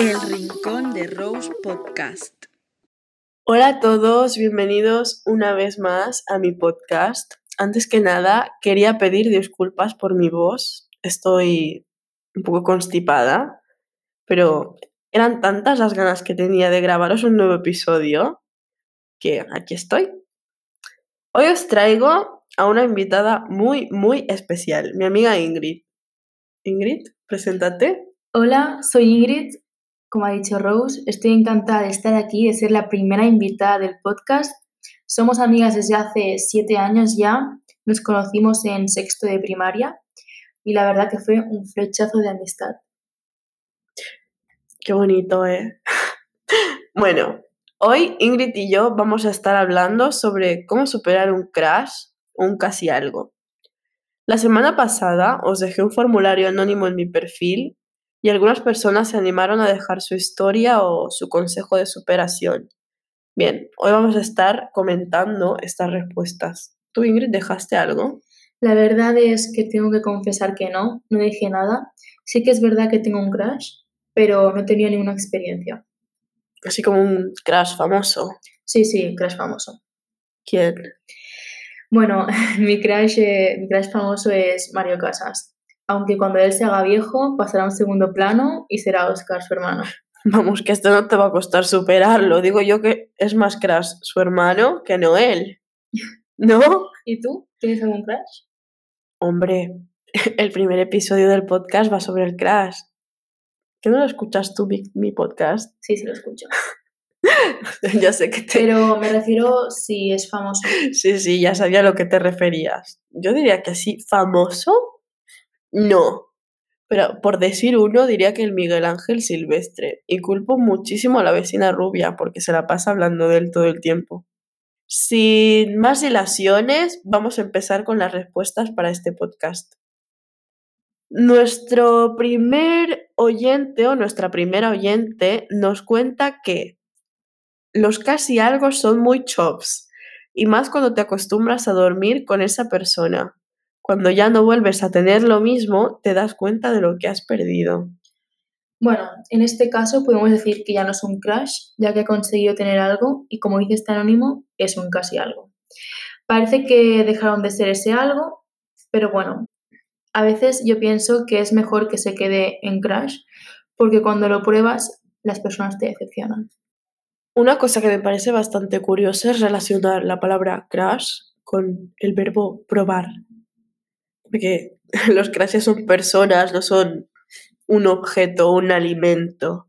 El Rincón de Rose Podcast. Hola a todos, bienvenidos una vez más a mi podcast. Antes que nada, quería pedir disculpas por mi voz. Estoy un poco constipada, pero eran tantas las ganas que tenía de grabaros un nuevo episodio que aquí estoy. Hoy os traigo a una invitada muy, muy especial, mi amiga Ingrid. Ingrid, preséntate. Hola, soy Ingrid. Como ha dicho Rose, estoy encantada de estar aquí, de ser la primera invitada del podcast. Somos amigas desde hace siete años ya. Nos conocimos en sexto de primaria y la verdad que fue un flechazo de amistad. Qué bonito, ¿eh? bueno, hoy Ingrid y yo vamos a estar hablando sobre cómo superar un crash o un casi algo. La semana pasada os dejé un formulario anónimo en mi perfil y algunas personas se animaron a dejar su historia o su consejo de superación. Bien, hoy vamos a estar comentando estas respuestas. ¿Tú, Ingrid, dejaste algo? La verdad es que tengo que confesar que no, no dejé nada. Sí que es verdad que tengo un crash, pero no tenía ninguna experiencia. Así como un crash famoso. Sí, sí, crash famoso. ¿Quién? Bueno, mi crash, eh, mi crash famoso es Mario Casas. Aunque cuando él se haga viejo, pasará a un segundo plano y será Oscar su hermano. Vamos, que esto no te va a costar superarlo. Digo yo que es más crash su hermano que no él. ¿No? ¿Y tú? ¿Tienes algún crash? Hombre, el primer episodio del podcast va sobre el crash. ¿Que no lo escuchas tú, mi, mi podcast? Sí, sí lo escucho. ya sé que te... Pero me refiero si es famoso. Sí, sí, ya sabía a lo que te referías. Yo diría que sí, famoso, no. Pero por decir uno, diría que el Miguel Ángel Silvestre. Y culpo muchísimo a la vecina rubia porque se la pasa hablando de él todo el tiempo. Sin más dilaciones, vamos a empezar con las respuestas para este podcast. Nuestro primer oyente o nuestra primera oyente nos cuenta que los casi algo son muy chops, y más cuando te acostumbras a dormir con esa persona. Cuando ya no vuelves a tener lo mismo, te das cuenta de lo que has perdido. Bueno, en este caso podemos decir que ya no es un crash, ya que ha conseguido tener algo y como dice este anónimo, es un casi algo. Parece que dejaron de ser ese algo, pero bueno, a veces yo pienso que es mejor que se quede en crash, porque cuando lo pruebas, las personas te decepcionan. Una cosa que me parece bastante curiosa es relacionar la palabra crash con el verbo probar. Porque los crashes son personas, no son un objeto, un alimento.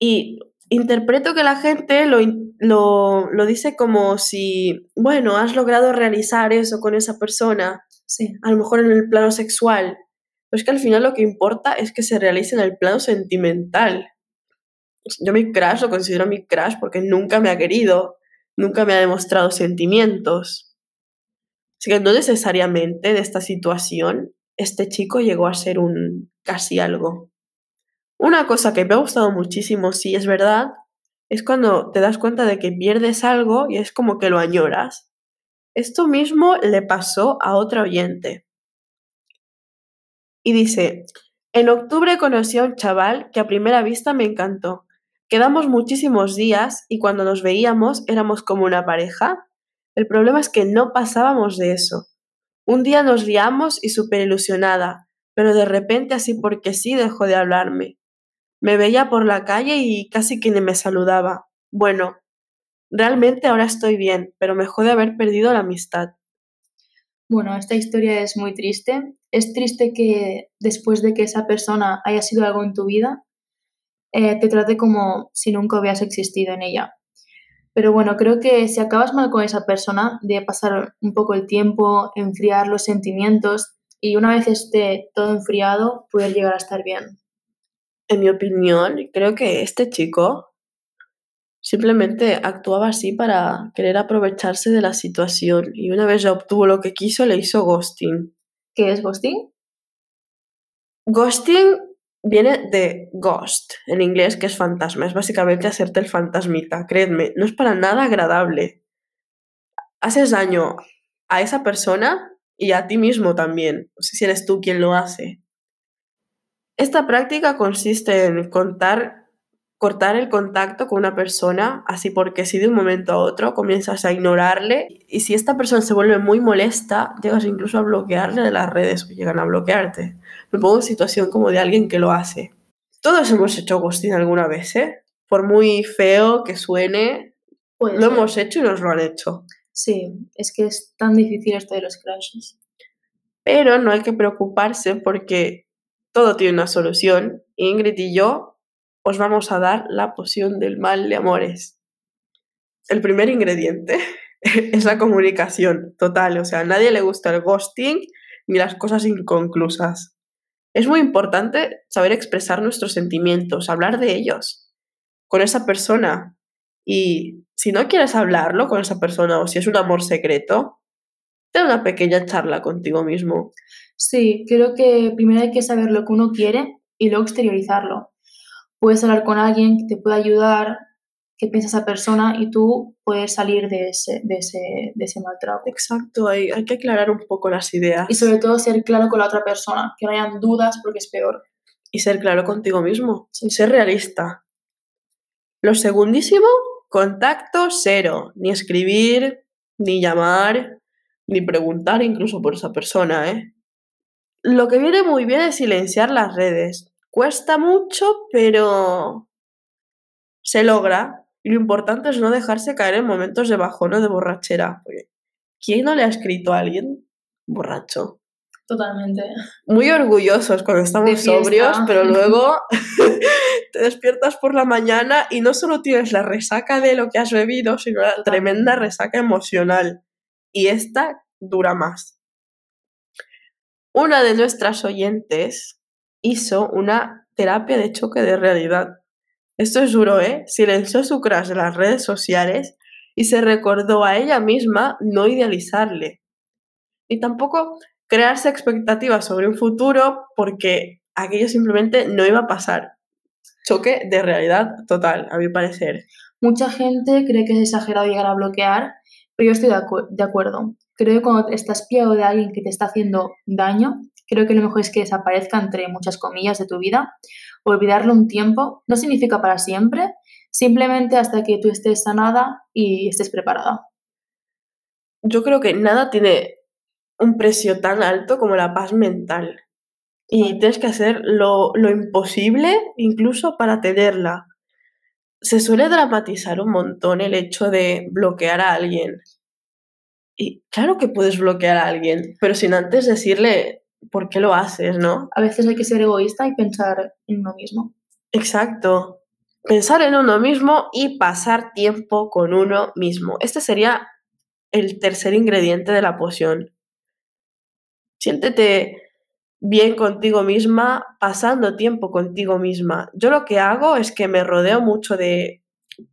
Y interpreto que la gente lo, lo, lo, dice como si, bueno, has logrado realizar eso con esa persona, Sí. a lo mejor en el plano sexual, pero es que al final lo que importa es que se realice en el plano sentimental. Yo mi crush lo considero mi crush porque nunca me ha querido, nunca me ha demostrado sentimientos. Así que no necesariamente de esta situación este chico llegó a ser un casi algo. Una cosa que me ha gustado muchísimo, si es verdad, es cuando te das cuenta de que pierdes algo y es como que lo añoras. Esto mismo le pasó a otra oyente. Y dice, en octubre conocí a un chaval que a primera vista me encantó. Quedamos muchísimos días y cuando nos veíamos éramos como una pareja. El problema es que no pasábamos de eso. Un día nos liamos y súper ilusionada, pero de repente así porque sí dejó de hablarme. Me veía por la calle y casi que ni me saludaba. Bueno, realmente ahora estoy bien, pero me jode haber perdido la amistad. Bueno, esta historia es muy triste. Es triste que después de que esa persona haya sido algo en tu vida, eh, te trate como si nunca hubieras existido en ella. Pero bueno, creo que si acabas mal con esa persona, de pasar un poco el tiempo, enfriar los sentimientos y una vez esté todo enfriado, poder llegar a estar bien. En mi opinión, creo que este chico simplemente actuaba así para querer aprovecharse de la situación y una vez ya obtuvo lo que quiso, le hizo ghosting. ¿Qué es ghosting? Ghosting viene de ghost, en inglés, que es fantasma. Es básicamente hacerte el fantasmita. Créedme, no es para nada agradable. Haces daño a esa persona y a ti mismo también. Si eres tú quien lo hace. Esta práctica consiste en contar, cortar el contacto con una persona, así porque si de un momento a otro comienzas a ignorarle y si esta persona se vuelve muy molesta, llegas incluso a bloquearle de las redes o llegan a bloquearte. Me pongo en situación como de alguien que lo hace. Todos hemos hecho ghosting alguna vez, ¿eh? Por muy feo que suene, Puede lo hemos hecho y nos lo han hecho. Sí, es que es tan difícil esto de los crushes. Pero no hay que preocuparse porque todo tiene una solución. Ingrid y yo os vamos a dar la poción del mal de amores. El primer ingrediente es la comunicación total. O sea, a nadie le gusta el ghosting ni las cosas inconclusas. Es muy importante saber expresar nuestros sentimientos, hablar de ellos con esa persona. Y si no quieres hablarlo con esa persona o si es un amor secreto, ten una pequeña charla contigo mismo. Sí, creo que primero hay que saber lo que uno quiere y luego exteriorizarlo. Puedes hablar con alguien que te pueda ayudar, qué piensa esa persona y tú puedes salir de ese, de ese, de ese mal trago. Exacto, hay, hay que aclarar un poco las ideas Y sobre todo ser claro con la otra persona, que no hayan dudas porque es peor. y ser claro contigo mismo, y ser realista. Lo segundísimo, contacto cero, ni escribir, ni llamar, ni preguntar incluso por esa persona, ¿eh? Lo que viene muy bien es silenciar las redes. Cuesta mucho, pero se logra. Y lo importante es no dejarse caer en momentos de bajón o de borrachera. Porque ¿Quién no le ha escrito a alguien borracho? Totalmente. muy orgullosos cuando estamos sobrios, pero luego te despiertas por la mañana y no solo tienes la resaca de lo que has bebido, sino la tremenda resaca emocional. Y esta dura más. Una de nuestras oyentes hizo una terapia de choque de realidad. Esto es duro, ¿eh? Silenció su crush en las redes sociales y se recordó a ella misma no idealizarle. Y tampoco crearse expectativas sobre un futuro porque aquello simplemente no iba a pasar. Choque de realidad total, a mi parecer. Mucha gente cree que es exagerado llegar a bloquear, pero yo estoy de, de acuerdo. Creo que cuando estás pillado de alguien que te está haciendo daño, creo que lo mejor es que desaparezca entre muchas comillas de tu vida. Olvidarlo un tiempo no significa para siempre, simplemente hasta que tú estés sanada y estés preparada. Yo creo que nada tiene un precio tan alto como la paz mental. Y tienes que hacer lo, lo imposible incluso para tenerla. Se suele dramatizar un montón el hecho de bloquear a alguien. Y claro que puedes bloquear a alguien, pero sin antes decirle por qué lo haces, ¿no? A veces hay que ser egoísta y pensar en uno mismo. Exacto. Pensar en uno mismo y pasar tiempo con uno mismo. Este sería el tercer ingrediente de la poción. Siéntete bien contigo misma, pasando tiempo contigo misma. Yo lo que hago es que me rodeo mucho de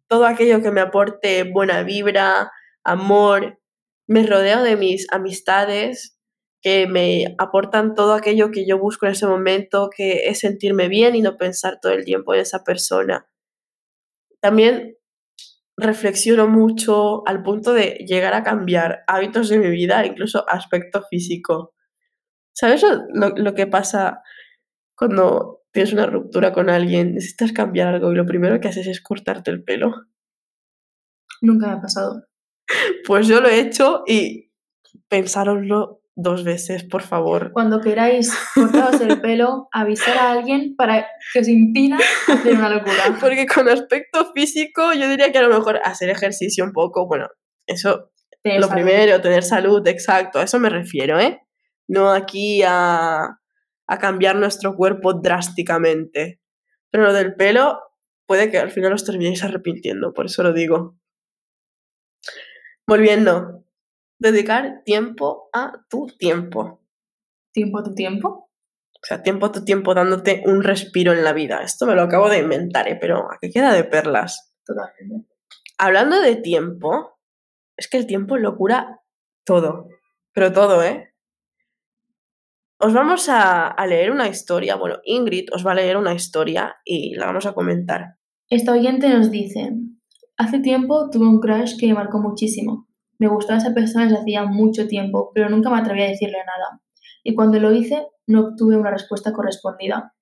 todo aquello que me aporte buena vibra, amor. Me rodeo de mis amistades que me aportan todo aquello que yo busco en ese momento, que es sentirme bien y no pensar todo el tiempo en esa persona. También reflexiono mucho al punto de llegar a cambiar hábitos de mi vida, incluso aspecto físico. ¿Sabes lo, lo- que pasa cuando tienes una ruptura con alguien, necesitas cambiar algo y lo primero que haces es cortarte el pelo? Nunca me ha pasado. Pues yo lo he hecho y pensároslo dos veces, por favor. Cuando queráis cortaros el pelo, avisar a alguien para que os impida hacer una locura. Porque con aspecto físico yo diría que a lo mejor hacer ejercicio un poco, bueno, eso Tener lo salud. primero, tener salud, exacto, a eso me refiero, ¿eh? No aquí a, a cambiar nuestro cuerpo drásticamente. Pero lo del pelo puede que al final os terminéis arrepintiendo, por eso lo digo. Volviendo, dedicar tiempo a tu tiempo. Tiempo a tu tiempo. O sea, tiempo a tu tiempo dándote un respiro en la vida. Esto me lo acabo de inventar, ¿eh? pero aquí queda de perlas. Totalmente. Hablando de tiempo, es que el tiempo lo cura todo, pero todo, ¿eh? Os vamos a, a leer una historia, bueno, Ingrid os va a leer una historia y la vamos a comentar. Esta oyente nos dice, hace tiempo tuve un crush que me marcó muchísimo. Me gustaba esa persona desde hacía mucho tiempo, pero nunca me atreví a decirle nada. Y cuando lo hice, no obtuve una respuesta correspondida.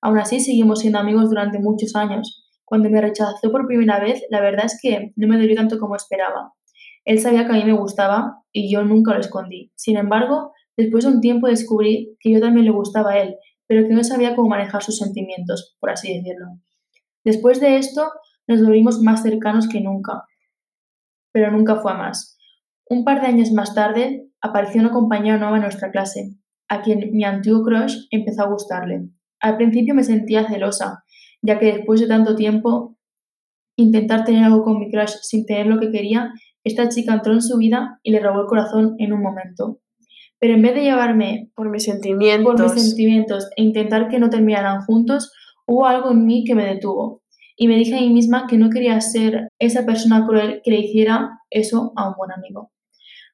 Aún así, seguimos siendo amigos durante muchos años. Cuando me rechazó por primera vez, la verdad es que no me dolió tanto como esperaba. Él sabía que a mí me gustaba y yo nunca lo escondí. Sin embargo, después de un tiempo descubrí que yo también le gustaba a él, pero que no sabía cómo manejar sus sentimientos, por así decirlo. Después de esto, nos volvimos más cercanos que nunca, pero nunca fue a más. Un par de años más tarde, apareció una compañera nueva en nuestra clase, a quien mi antiguo crush empezó a gustarle. Al principio me sentía celosa, ya que después de tanto tiempo intentar tener algo con mi crush sin tener lo que quería, esta chica entró en su vida y le robó el corazón en un momento. Pero en vez de llevarme por mis sentimientos, por mis sentimientos e intentar que no terminaran juntos, hubo algo en mí que me detuvo. Y me dije a mí misma que no quería ser esa persona cruel que le hiciera eso a un buen amigo.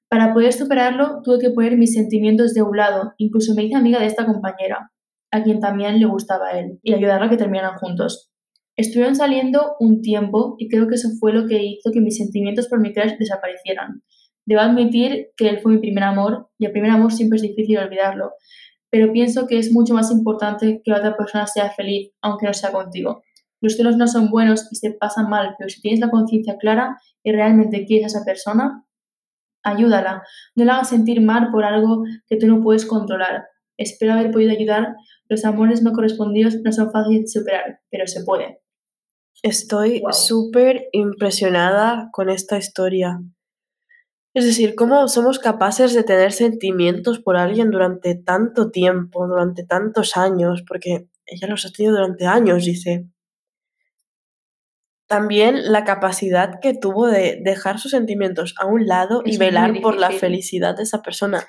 Para poder superarlo, tuve que poner mis sentimientos de un lado. Incluso me hice amiga de esta compañera, a quien también le gustaba él, y ayudarla a que terminaran juntos. Estuvieron saliendo un tiempo y creo que eso fue lo que hizo que mis sentimientos por mi crush desaparecieran. Debo admitir que él fue mi primer amor y el primer amor siempre es difícil olvidarlo, pero pienso que es mucho más importante que la otra persona sea feliz, aunque no sea contigo. Los celos no son buenos y se pasan mal, pero si tienes la conciencia clara y realmente quieres a esa persona, ayúdala. No la hagas sentir mal por algo que tú no puedes controlar. Espero haber podido ayudar. Los amores no correspondidos no son fáciles de superar, pero se puede. Estoy súper impresionada con esta historia. Es decir, cómo somos capaces de tener sentimientos por alguien durante tanto tiempo, durante tantos años, porque ella los ha tenido durante años, dice. También la capacidad que tuvo de dejar sus sentimientos a un lado y velar por la felicidad de esa persona.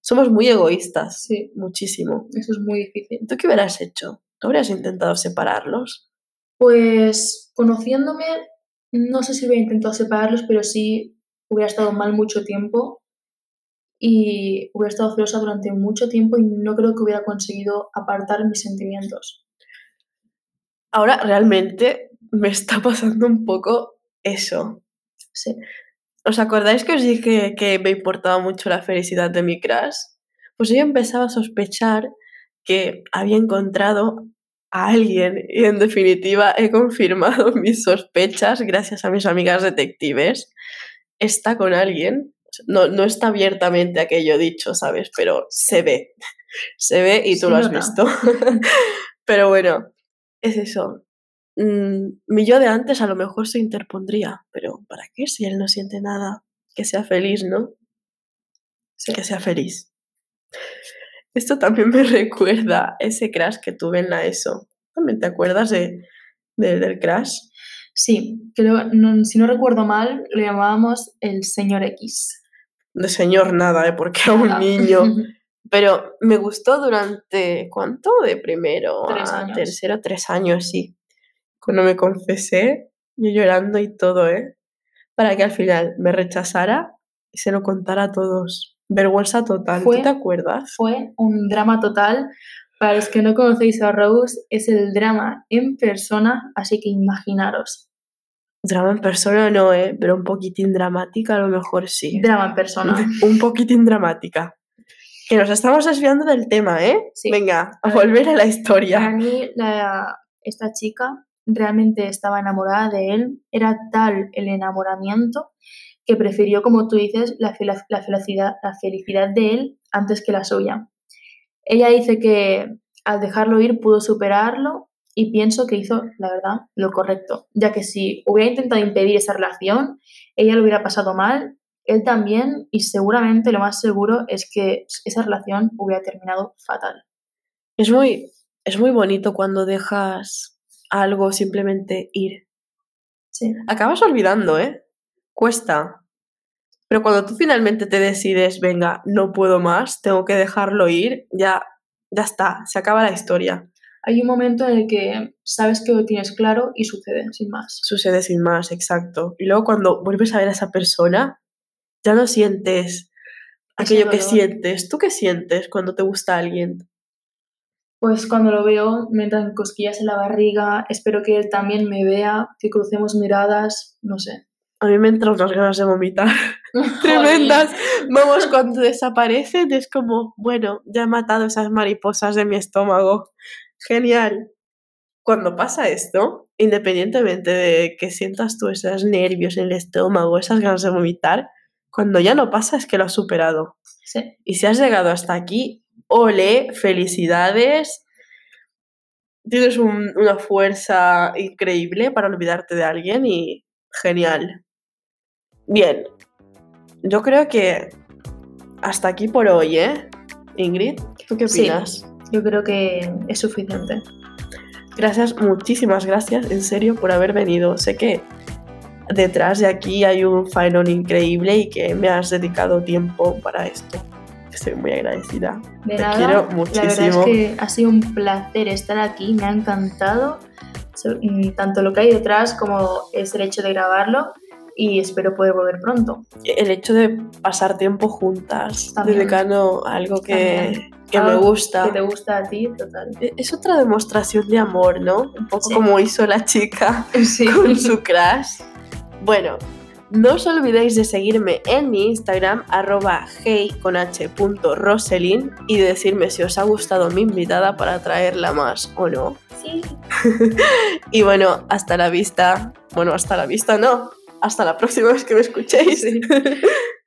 Somos muy egoístas. Sí. Muchísimo. Eso es muy difícil. ¿Tú qué hubieras hecho? ¿Tú habrías intentado separarlos? Pues conociéndome, no sé si hubiera intentado separarlos, pero sí hubiera estado mal mucho tiempo y hubiera estado celosa durante mucho tiempo y no creo que hubiera conseguido apartar mis sentimientos. Ahora realmente me está pasando un poco eso. Sí. ¿Os acordáis que os dije que me importaba mucho la felicidad de mi crush? Pues yo empezaba a sospechar que había encontrado a alguien y en definitiva he confirmado mis sospechas gracias a mis amigas detectives. Está con alguien, no, no está abiertamente aquello dicho, ¿sabes? Pero se ve, se ve y tú lo has visto. Pero bueno, es eso. Mm, mi yo de antes a lo mejor se interpondría, pero ¿para qué si él no siente nada? Que sea feliz, ¿no? Que sea feliz. Esto también me recuerda ese crash que tuve en la ESO. ¿También te acuerdas de, del crash? Sí, creo, no, si no recuerdo mal, lo llamábamos el señor X. De señor nada, ¿eh? porque era un niño. Pero me gustó durante, ¿cuánto? De primero a tercero, tres años, sí cuando me confesé, yo llorando y todo, ¿eh? Para que al final me rechazara y se lo contara a todos. Vergüenza total, ¿tú te acuerdas? Fue un drama total. Para los que no conocéis a Rose, es el drama en persona, así que imaginaros. Drama en persona no, ¿eh? Pero un poquitín dramática a lo mejor sí. Drama en persona. un poquitín dramática. Que nos estamos desviando del tema, ¿eh? Sí. Venga, a, volver a la historia. Para mí, la, esta chica realmente estaba enamorada de él, era tal el enamoramiento que prefirió, como tú dices, la, la, felicidad, la felicidad de él antes que la suya. Ella dice que al dejarlo ir pudo superarlo y pienso que hizo, la verdad, lo correcto, ya que si hubiera intentado impedir esa relación, ella lo hubiera pasado mal, él también, y seguramente lo más seguro es que esa relación hubiera terminado fatal. Es muy, es muy bonito cuando dejas algo, simplemente ir. Sí. Acabas olvidando, ¿eh? Cuesta. Pero cuando tú finalmente te decides, venga, no puedo más, tengo que dejarlo ir, ya, ya está, se acaba la historia. Hay un momento en el que sabes que lo tienes claro y sucede sin más. Sucede sin más, exacto. Y luego cuando vuelves a ver a esa persona, ya no sientes aquello que sientes. ¿Tú qué sientes cuando te gusta alguien? Pues cuando lo veo me entran cosquillas en la barriga, espero que él también me vea, que crucemos miradas, no sé. A mí me entran unas ganas de vomitar tremendas. Vamos, cuando desaparecen es como, bueno, ya he matado esas mariposas de mi estómago. Genial. cuando pasa esto, independientemente de que sientas tú esos nervios en el estómago, esas ganas de vomitar, cuando ya no pasa es que lo has superado. Sí. Y si has llegado hasta aquí, ole, felicidades. Tienes un- una fuerza increíble para olvidarte de alguien y genial. Bien, yo creo que hasta aquí por hoy, ¿eh? Ingrid, ¿tú qué Sí. opinas? Yo creo que es suficiente. Gracias, muchísimas gracias, en serio, por haber venido. Sé que detrás de aquí hay un faenón increíble y que me has dedicado tiempo para esto. Estoy muy agradecida. De Te nada, quiero La verdad muchísimo. es que ha sido un placer estar aquí, me ha encantado. Mm, Tanto lo que hay detrás como es el hecho de grabarlo y espero poder volver pronto. El hecho de pasar tiempo juntas, También. dedicando a algo que, que me Algo gusta. Que te gusta a ti, total. E- Es otra demostración de amor, ¿no? Un poco Sí. como hizo la chica Sí. con su crush. Bueno, no os olvidéis de seguirme en mi Instagram, arroba hey con h punto Roselyn, y de decirme si os ha gustado mi invitada para traerla más o no. Sí. Y bueno, hasta la vista. Bueno, hasta la vista no. Hasta la próxima vez que me escuchéis.